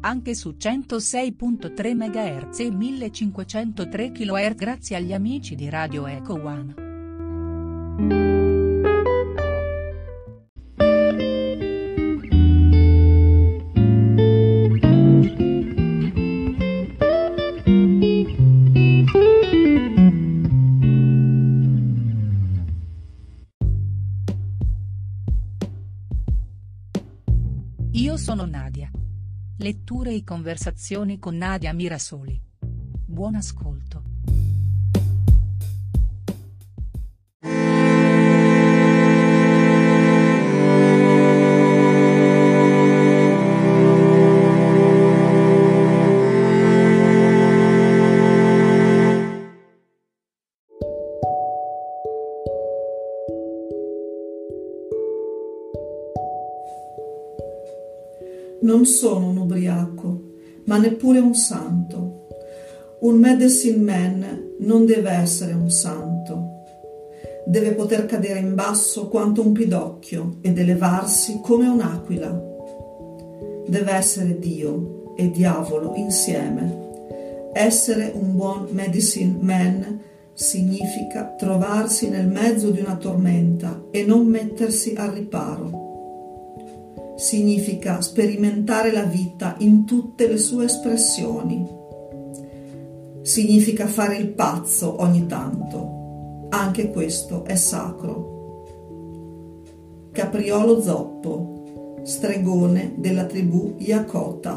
anche su 106.3 MHz e 1503 kHz grazie agli amici di Radio Eco One. Io sono Nadia. Letture e conversazioni con Nadia Mirasoli. Buon ascolto. Non sono un ubriaco, ma neppure un santo. Un medicine man non deve essere un santo. Deve poter cadere in basso quanto un pidocchio ed elevarsi come un'aquila. Deve essere Dio e diavolo insieme. Essere un buon medicine man significa trovarsi nel mezzo di una tormenta e non mettersi al riparo significa sperimentare la vita in tutte le sue espressioni. Significa fare il pazzo ogni tanto. Anche questo è sacro. Capriolo Zoppo, stregone della tribù Yakota.